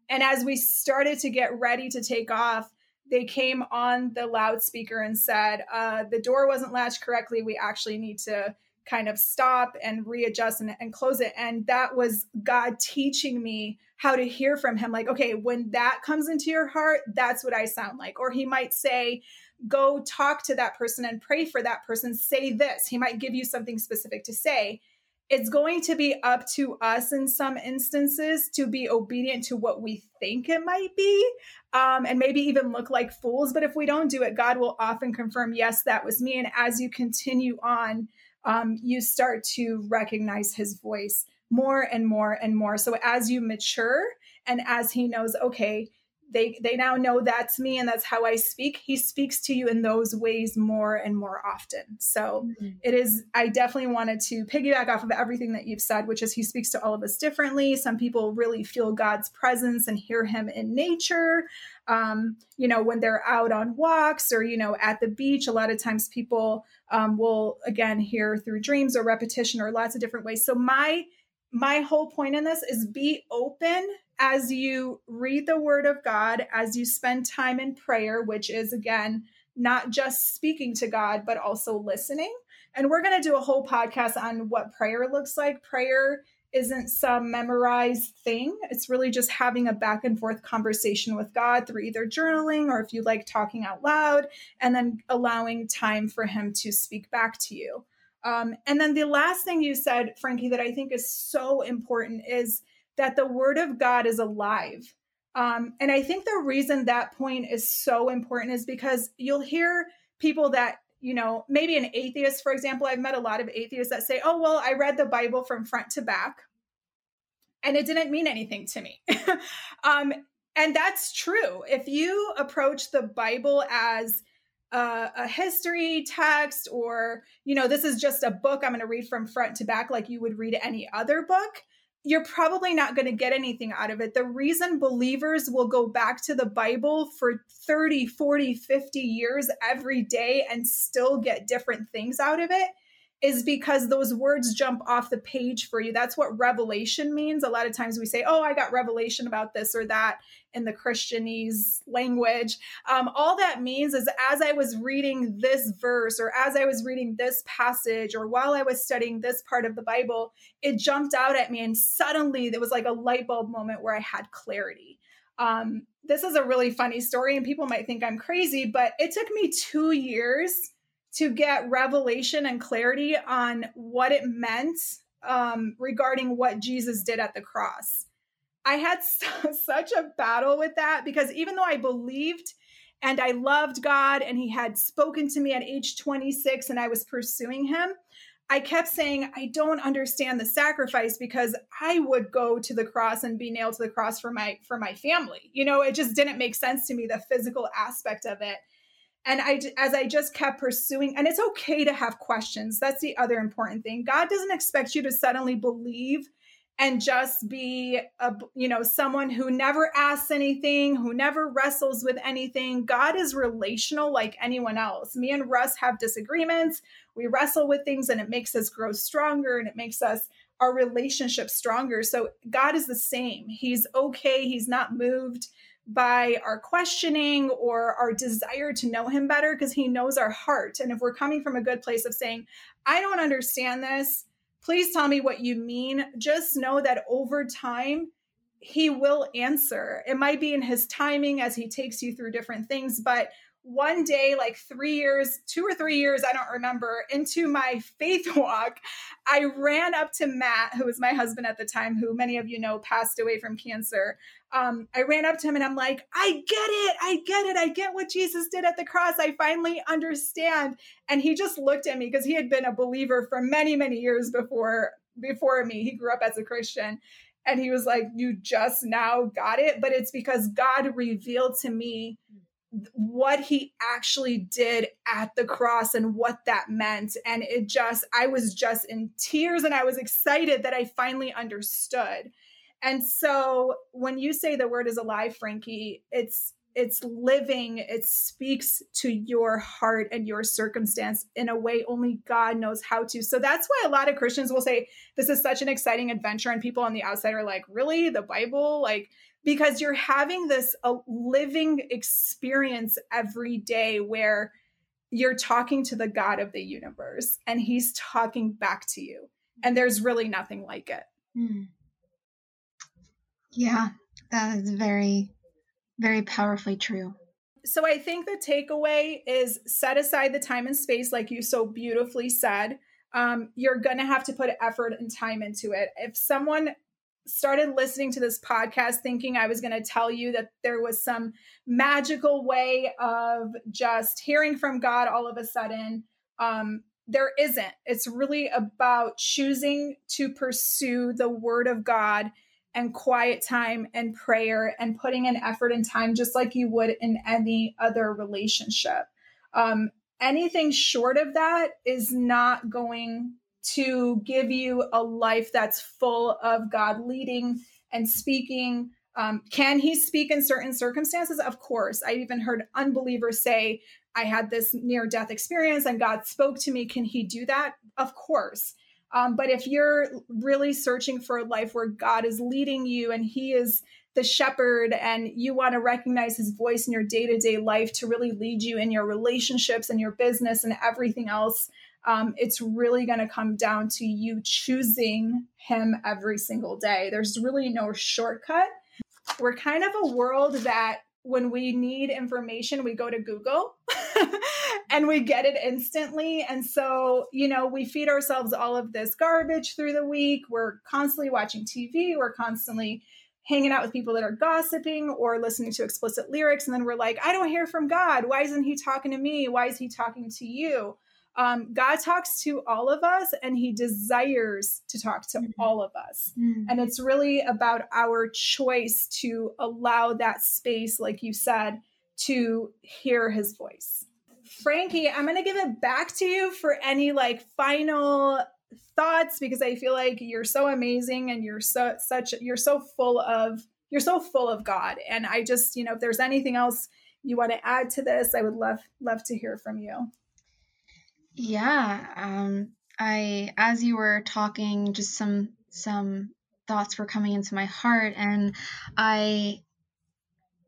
And as we started to get ready to take off, they came on the loudspeaker and said, uh, The door wasn't latched correctly. We actually need to kind of stop and readjust and, and close it. And that was God teaching me how to hear from Him. Like, okay, when that comes into your heart, that's what I sound like. Or He might say, go talk to that person and pray for that person. Say this. He might give you something specific to say. It's going to be up to us in some instances to be obedient to what we think it might be, um, and maybe even look like fools. But if we don't do it, God will often confirm, yes, that was me. And as you continue on, um, you start to recognize his voice more and more and more. So as you mature and as he knows, okay, they they now know that's me and that's how I speak. He speaks to you in those ways more and more often. So mm-hmm. it is I definitely wanted to piggyback off of everything that you've said, which is he speaks to all of us differently. Some people really feel God's presence and hear him in nature. um, you know, when they're out on walks or, you know, at the beach. A lot of times people um, will, again, hear through dreams or repetition or lots of different ways. So, my my whole point in this is be open as you read the word of God, as you spend time in prayer, which is again, not just speaking to God, but also listening. And we're going to do a whole podcast on what prayer looks like. Prayer isn't some memorized thing. It's really just having a back and forth conversation with God through either journaling or if you like talking out loud, and then allowing time for Him to speak back to you. Um, and then the last thing you said, Franki, that I think is so important is that the Word of God is alive. Um, and I think the reason that point is so important is because you'll hear people that you know, maybe an atheist, for example, I've met a lot of atheists that say, oh, well, I read the Bible from front to back and it didn't mean anything to me. <laughs> um, and that's true. If you approach the Bible as a, a history text or, you know, this is just a book I'm going to read from front to back like you would read any other book, you're probably not going to get anything out of it. The reason believers will go back to the Bible for 30, 40, 50 years every day and still get different things out of it is because those words jump off the page for you. That's what revelation means. A lot of times we say, Oh, I got revelation about this or that in the Christianese language. Um, all that means is as I was reading this verse or as I was reading this passage or while I was studying this part of the Bible, it jumped out at me. And suddenly there was like a light bulb moment where I had clarity. Um, this is a really funny story, and people might think I'm crazy, but it took me two years to get revelation and clarity on what it meant um, regarding what Jesus did at the cross. I had <laughs> such a battle with that because even though I believed and I loved God and He had spoken to me at age 26 and I was pursuing Him, I kept saying, I don't understand the sacrifice because I would go to the cross and be nailed to the cross for my for my family. You know, it just didn't make sense to me the physical aspect of it and i as i just kept pursuing and it's okay to have questions. That's the other important thing. God doesn't expect you to suddenly believe and just be a you know someone who never asks anything who never wrestles with anything. God is relational like anyone else. Me and russ have disagreements. We wrestle with things and it makes us grow stronger and it makes us our relationship stronger. So god is the same. He's okay. He's not moved by our questioning or our desire to know him better because he knows our heart. And if we're coming from a good place of saying, I don't understand this, please tell me what you mean, just know that over time, he will answer. It might be in his timing as he takes you through different things, but one day, like three years, two or three years, I don't remember, into my faith <laughs> walk, I ran up to Matt, who was my husband at the time, who many of you know passed away from cancer. Um, I ran up to him and I'm like, I get it. I get it. I get what Jesus did at the cross. I finally understand. And he just looked at me because he had been a believer for many, many years before before me. He grew up as a Christian. And he was like, You just now got it. But it's because God revealed to me what he actually did at the cross and what that meant. And it just, I was just in tears and I was excited that I finally understood. And so when you say the word is alive, Franki, it's it's living, it speaks to your heart and your circumstance in a way only God knows how to. So that's why a lot of Christians will say this is such an exciting adventure and people on the outside are like, "Really? The Bible?" Like because you're having this a living experience every day where you're talking to the God of the universe and he's talking back to you. And there's really nothing like it. Mm. Yeah, that is very, very powerfully true. So I think the takeaway is set aside the time and space, like you so beautifully said. Um, you're going to have to put effort and time into it. If someone started listening to this podcast thinking I was going to tell you that there was some magical way of just hearing from God all of a sudden. Um, there isn't. It's really about choosing to pursue the word of God and quiet time and prayer and putting in effort and time just like you would in any other relationship. Um, anything short of that is not going to give you a life that's full of God leading and speaking Um, can he speak in certain circumstances? Of course. I even heard unbelievers say, I had this near death experience and God spoke to me. Can he do that? Of course. Um, but if you're really searching for a life where God is leading you and he is the shepherd and you want to recognize his voice in your day to day life to really lead you in your relationships and your business and everything else, um, it's really going to come down to you choosing him every single day. There's really no shortcut. We're kind of a world that when we need information, we go to Google <laughs> and we get it instantly. And so, you know, we feed ourselves all of this garbage through the week. We're constantly watching TV, we're constantly hanging out with people that are gossiping or listening to explicit lyrics. And then we're like, I don't hear from God. Why isn't he talking to me? Why is he talking to you? Um, God talks to all of us and he desires to talk to mm-hmm. all of us. Mm-hmm. And it's really about our choice to allow that space, like you said, to hear his voice. Franki, I'm going to give it back to you for any like final thoughts because I feel like you're so amazing and you're so such you're so full of you're so full of God. And I just, you know, if there's anything else you want to add to this, I would love love to hear from you. Yeah, um I as you were talking just some some thoughts were coming into my heart and I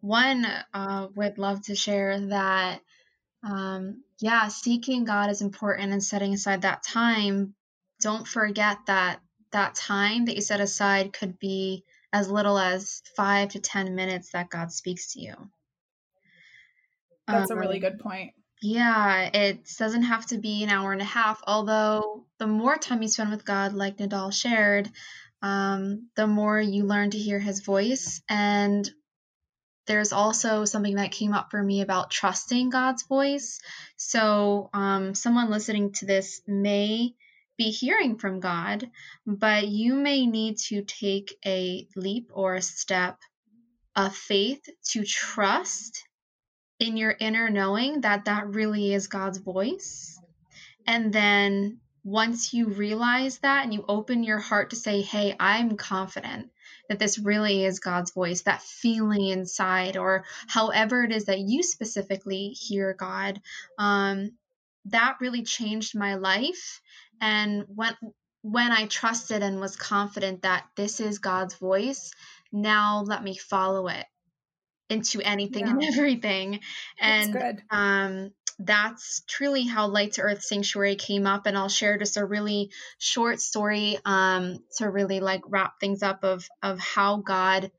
one uh, would love to share that um, yeah seeking god is important and setting aside that time don't forget that that time that you set aside could be as little as five to 10 minutes that God speaks to you. That's um, a really um, good point. Yeah, it doesn't have to be an hour and a half, although the more time you spend with God, like Nadal shared, um, the more you learn to hear his voice. And there's also something that came up for me about trusting God's voice. So, um, someone listening to this may be hearing from God, but you may need to take a leap or a step of faith to trust in your inner knowing that that really is God's voice. And then once you realize that and you open your heart to say, Hey, I'm confident that this really is God's voice, that feeling inside, or however it is that you specifically hear God, um, that really changed my life and when when I trusted and was confident that this is God's voice, now let me follow it into anything yeah. and everything. And that's um that's truly how Light to Earth Sanctuary came up. And I'll share just a really short story um, to really like wrap things up of of how God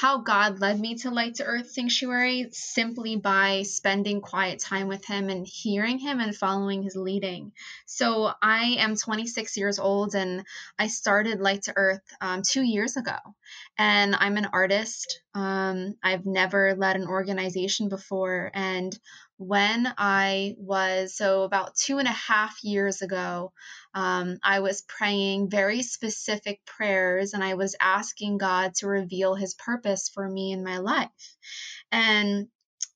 how God led me to Light to Earth Sanctuary simply by spending quiet time with Him and hearing Him and following His leading. So I am 26 years old and I started Light to Earth um, two years ago. And I'm an artist. Um, I've never led an organization before. And when I was, so about two and a half years ago, um, I was praying very specific prayers and I was asking God to reveal his purpose for me in my life. And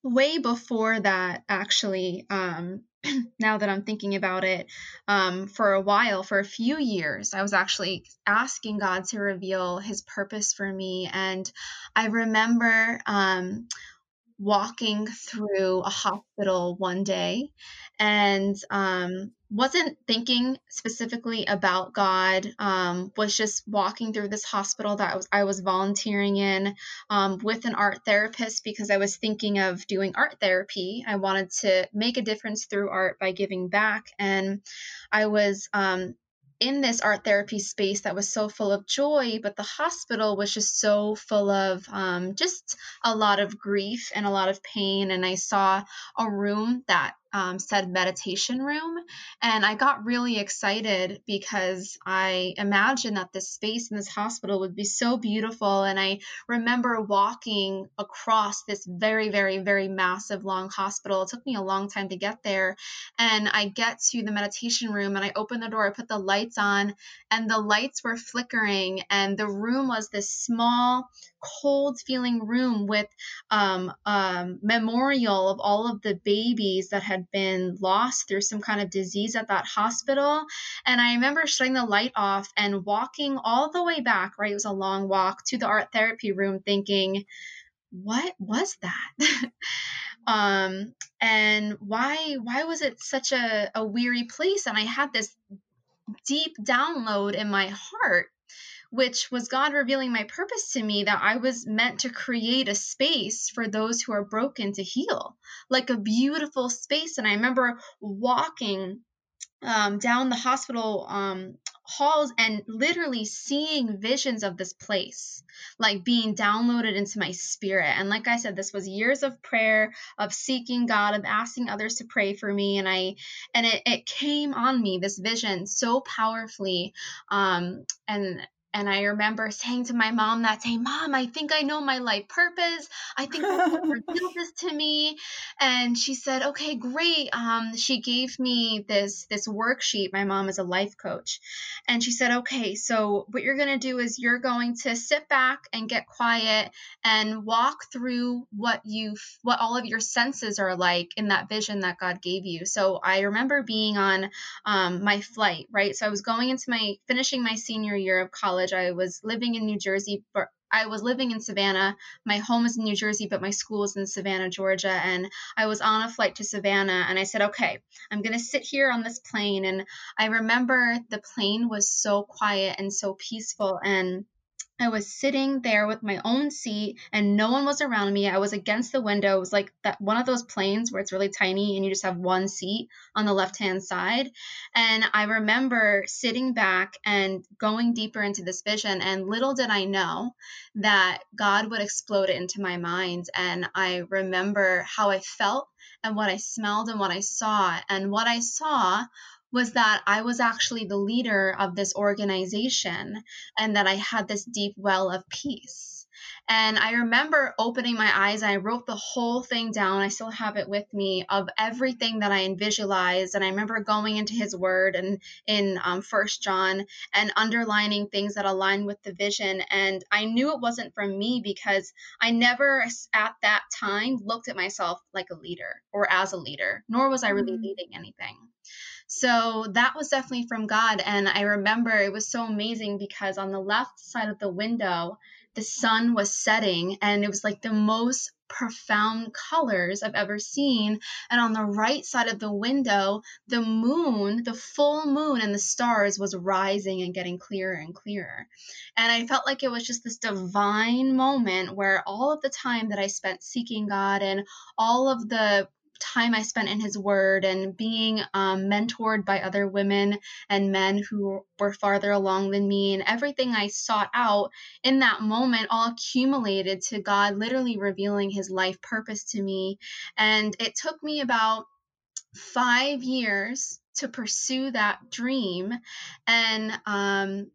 way before that, actually, um, <clears throat> now that I'm thinking about it, um, for a while, for a few years, I was actually asking God to reveal his purpose for me. And I remember um, walking through a hospital one day and um, wasn't thinking specifically about God. Um, was just walking through this hospital that I was, I was volunteering in um, with an art therapist because I was thinking of doing art therapy. I wanted to make a difference through art by giving back, and I was um, in this art therapy space that was so full of joy, but the hospital was just so full of um, just a lot of grief and a lot of pain. And I saw a room that um, said meditation room. And I got really excited because I imagined that this space in this hospital would be so beautiful. And I remember walking across this very, very, very massive long hospital. It took me a long time to get there. And I get to the meditation room and I open the door, I put the lights on, and the lights were flickering. And the room was this small, cold feeling room with um, um, memorial of all of the babies that had been lost through some kind of disease at that hospital. And I remember shutting the light off and walking all the way back, right? It was a long walk to the art therapy room thinking, what was that? <laughs> um, and why why was it such a, a weary place? And I had this deep download in my heart which was God revealing my purpose to me that I was meant to create a space for those who are broken to heal, like a beautiful space. And I remember walking um, down the hospital um, halls and literally seeing visions of this place, like being downloaded into my spirit. And like I said, this was years of prayer, of seeking God, of asking others to pray for me. And I, and it, it came on me, this vision so powerfully. Um, and and I remember saying to my mom that day, Mom, I think I know my life purpose. I think God <laughs> revealed this to me. And she said, Okay, great. Um, she gave me this this worksheet. My mom is a life coach. And she said, Okay, so what you're gonna do is you're going to sit back and get quiet and walk through what you what all of your senses are like in that vision that God gave you. So I remember being on um, my flight, right? So I was going into my finishing my senior year of college college. I was living in New Jersey, but I was living in Savannah. My home is in New Jersey, but my school is in Savannah, Georgia. And I was on a flight to Savannah. And I said, okay, I'm going to sit here on this plane. And I remember the plane was so quiet and so peaceful. And I was sitting there with my own seat and no one was around me. I was against the window. It was like that one of those planes where it's really tiny and you just have one seat on the left hand side. And I remember sitting back and going deeper into this vision. And little did I know that God would explode it into my mind. And I remember how I felt and what I smelled and what I saw. And what I saw was that I was actually the leader of this organization and that I had this deep well of peace. And I remember opening my eyes and I wrote the whole thing down. I still have it with me of everything that I visualized. And I remember going into his word and in um, First John and underlining things that align with the vision. And I knew it wasn't from me because I never at that time looked at myself like a leader or as a leader, nor was I really mm-hmm. leading anything. So that was definitely from God. And I remember it was so amazing because on the left side of the window, the sun was setting and it was like the most profound colors I've ever seen. And on the right side of the window, the moon, the full moon and the stars was rising and getting clearer and clearer. And I felt like it was just this divine moment where all of the time that I spent seeking God and all of the time I spent in His Word and being um, mentored by other women and men who were farther along than me, and everything I sought out in that moment all accumulated to God literally revealing His life purpose to me. And it took me about five years to pursue that dream. And um,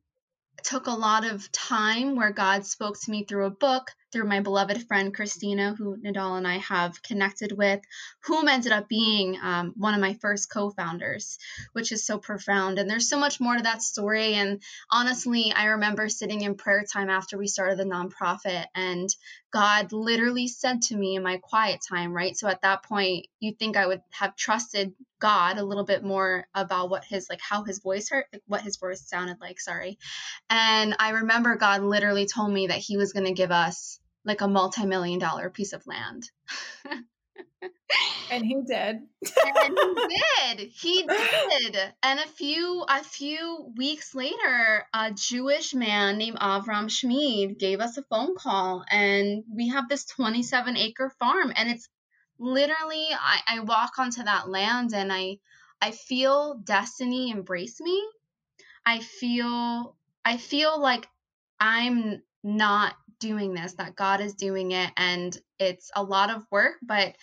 took a lot of time where God spoke to me through a book, through my beloved friend Christina, who Nadal and I have connected with, whom ended up being um, one of my first co founders, which is so profound. And there's so much more to that story. And honestly, I remember sitting in prayer time after we started the nonprofit, and God literally said to me in my quiet time, right? So at that point, you think I would have trusted God a little bit more about what his like how his voice hurt, like what his voice sounded like, sorry. And I remember God literally told me that he was going to give us like a multi-million dollar piece of land. and he did. and he <laughs> did. He did. And a few a few weeks later, a Jewish man named Avram Schmid gave us a phone call and we have this 27 acre farm and it's literally I, I walk onto that land and I I feel destiny embrace me. I feel I feel like I'm not doing this, that God is doing it and it's a lot of work, but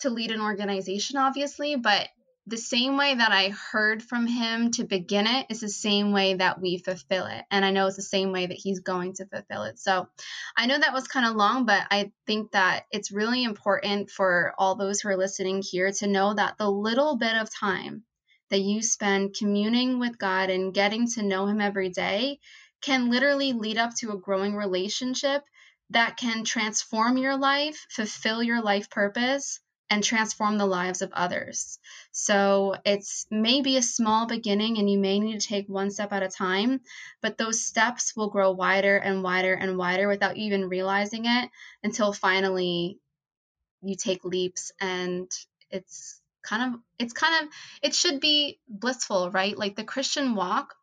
to lead an organization obviously, but the same way that I heard from him to begin it is the same way that we fulfill it. And I know it's the same way that he's going to fulfill it. So I know that was kind of long, but I think that it's really important for all those who are listening here to know that the little bit of time that you spend communing with God and getting to know him every day can literally lead up to a growing relationship that can transform your life, fulfill your life purpose, and transform the lives of others. So it's maybe a small beginning and you may need to take one step at a time, but those steps will grow wider and wider and wider without even realizing it until finally you take leaps and it's kind of it's kind of it should be blissful, right? Like the Christian walk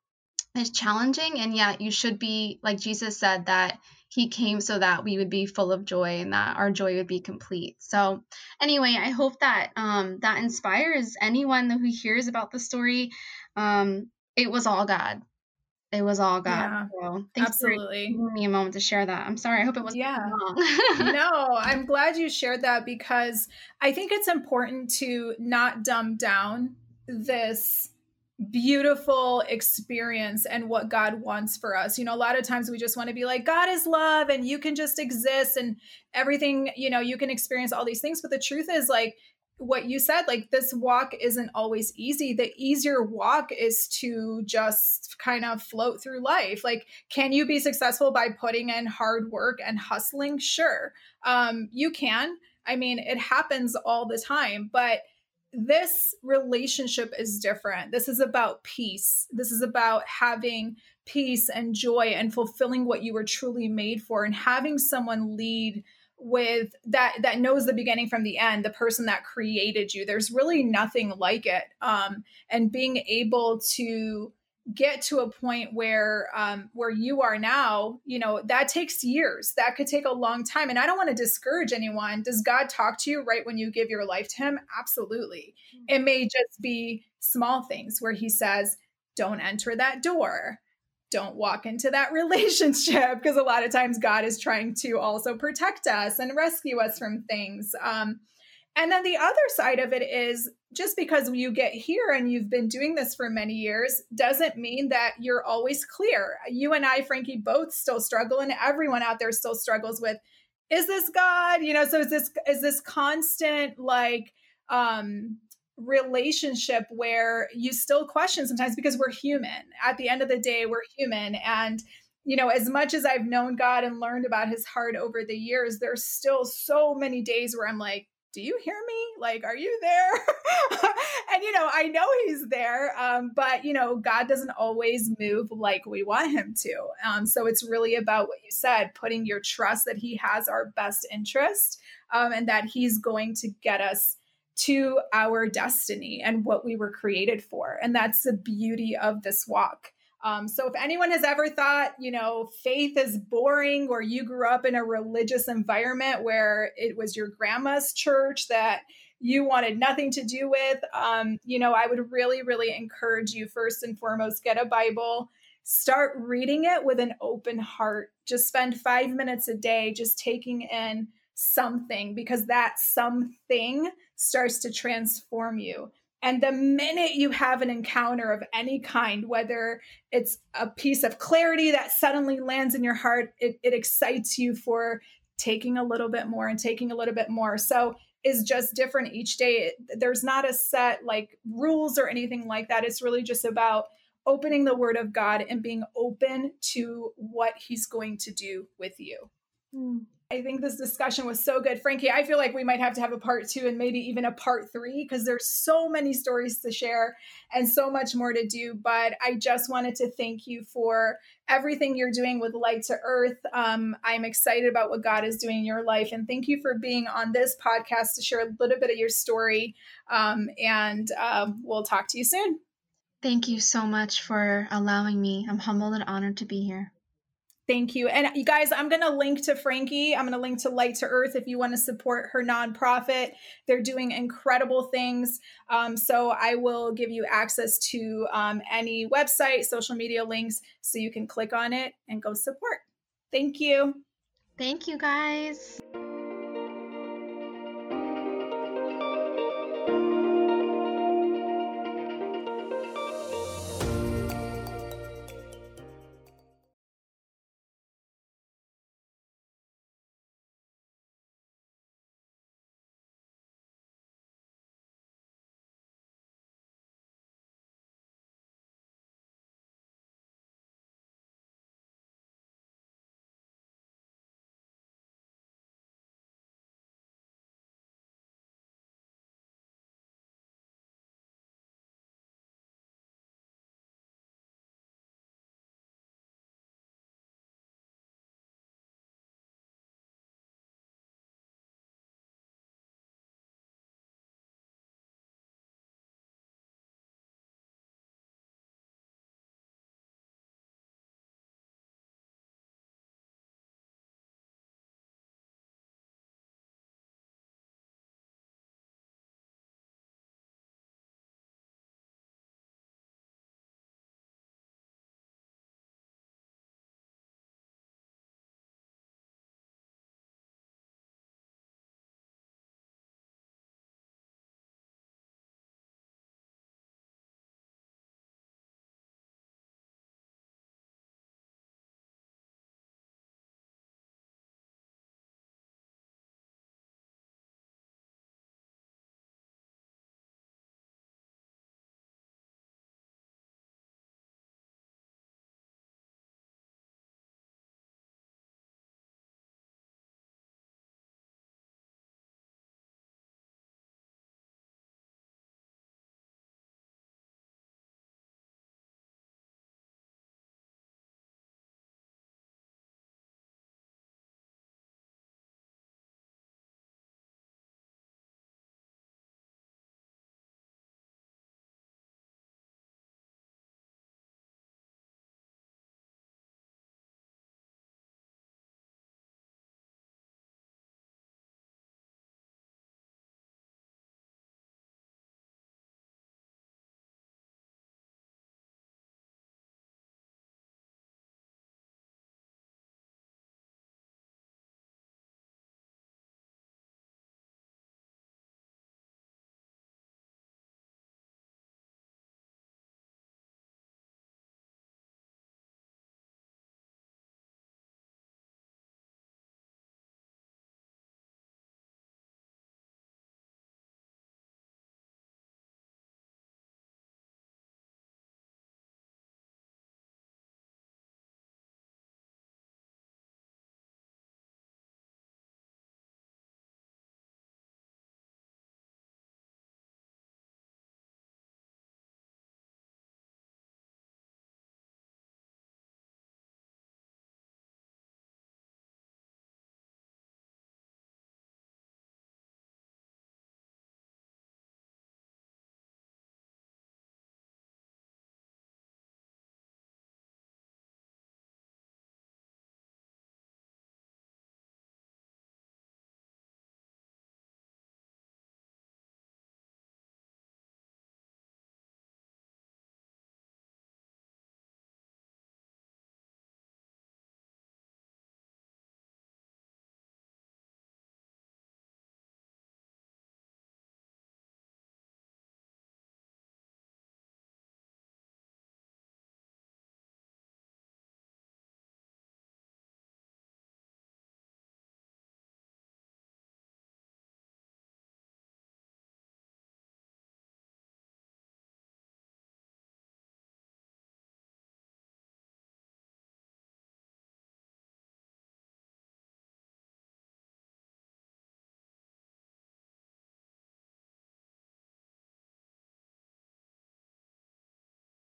is challenging and yet you should be like Jesus said that he came so that we would be full of joy and that our joy would be complete. So anyway, I hope that um, that inspires anyone who hears about the story. Um, it was all God. It was all God. Yeah, so thanks absolutely. for giving me a moment to share that. I'm sorry. I hope it wasn't yeah. no, <laughs> I'm glad you shared that because I think it's important to not dumb down this beautiful experience and what God wants for us. You know, a lot of times we just want to be like, God is love and you can just exist and everything, you know, you can experience all these things. But the truth is, like, what you said, like, this walk isn't always easy. The easier walk is to just kind of float through life. Like, can you be successful by putting in hard work and hustling? Sure. Um, you can. I mean, it happens all the time, but this relationship is different. This is about peace. This is about having peace and joy and fulfilling what you were truly made for and having someone lead with that that knows the beginning from the end the person that created you there's really nothing like it um and being able to get to a point where um, where you are now you know that takes years. That could take a long time and i don't want to discourage anyone. Does god talk to you right when you give your life to him? Absolutely. Mm-hmm. it may just be small things where he says don't enter that door. Don't walk into that <laughs> relationship. Because a lot of times god is trying to also protect us and rescue us from things. Um, and then the other side of it is just because you get here and you've been doing this for many years doesn't mean that you're always clear. You and I, Franki, both still struggle, and everyone out there still struggles with is this God? You know, so is this is this constant like um relationship where you still question sometimes because we're human. At the end of the day, we're human. And you know, as much as I've known God and learned about his heart over the years, there's still so many days where I'm like, do you hear me? Like, are you there? <laughs> and, you know, I know he's there, um, but, you know, God doesn't always move like we want him to. Um, so it's really about what you said, putting your trust that he has our best interest um, and that he's going to get us to our destiny and what we were created for. And that's the beauty of this walk. Um, so if anyone has ever thought, you know, faith is boring, or you grew up in a religious environment where it was your grandma's church that you wanted nothing to do with, um, you know, I would really, really encourage you first and foremost get a Bible, start reading it with an open heart. Just spend five minutes a day just taking in something because that something starts to transform you. And the minute you have an encounter of any kind, whether it's a piece of clarity that suddenly lands in your heart, it, it excites you for taking a little bit more and taking a little bit more. So is just different each day. There's not a set like rules or anything like that. It's really just about opening the word of God and being open to what he's going to do with you. Mm. I think this discussion was so good. Franki, I feel like we might have to have a part two and maybe even a part three because there's so many stories to share and so much more to do. But I just wanted to thank you for everything you're doing with Light to Earth. Um, I'm excited about what God is doing in your life. And thank you for being on this podcast to share a little bit of your story. Um, and uh, we'll talk to you soon. Thank you so much for allowing me. I'm humbled and honored to be here. Thank you. And you guys, I'm going to link to Franki. I'm going to link to Light to Earth if you want to support her nonprofit. They're doing incredible things. Um, so I will give you access to um, any website, social media links, so you can click on it and go support. Thank you. Thank you, guys.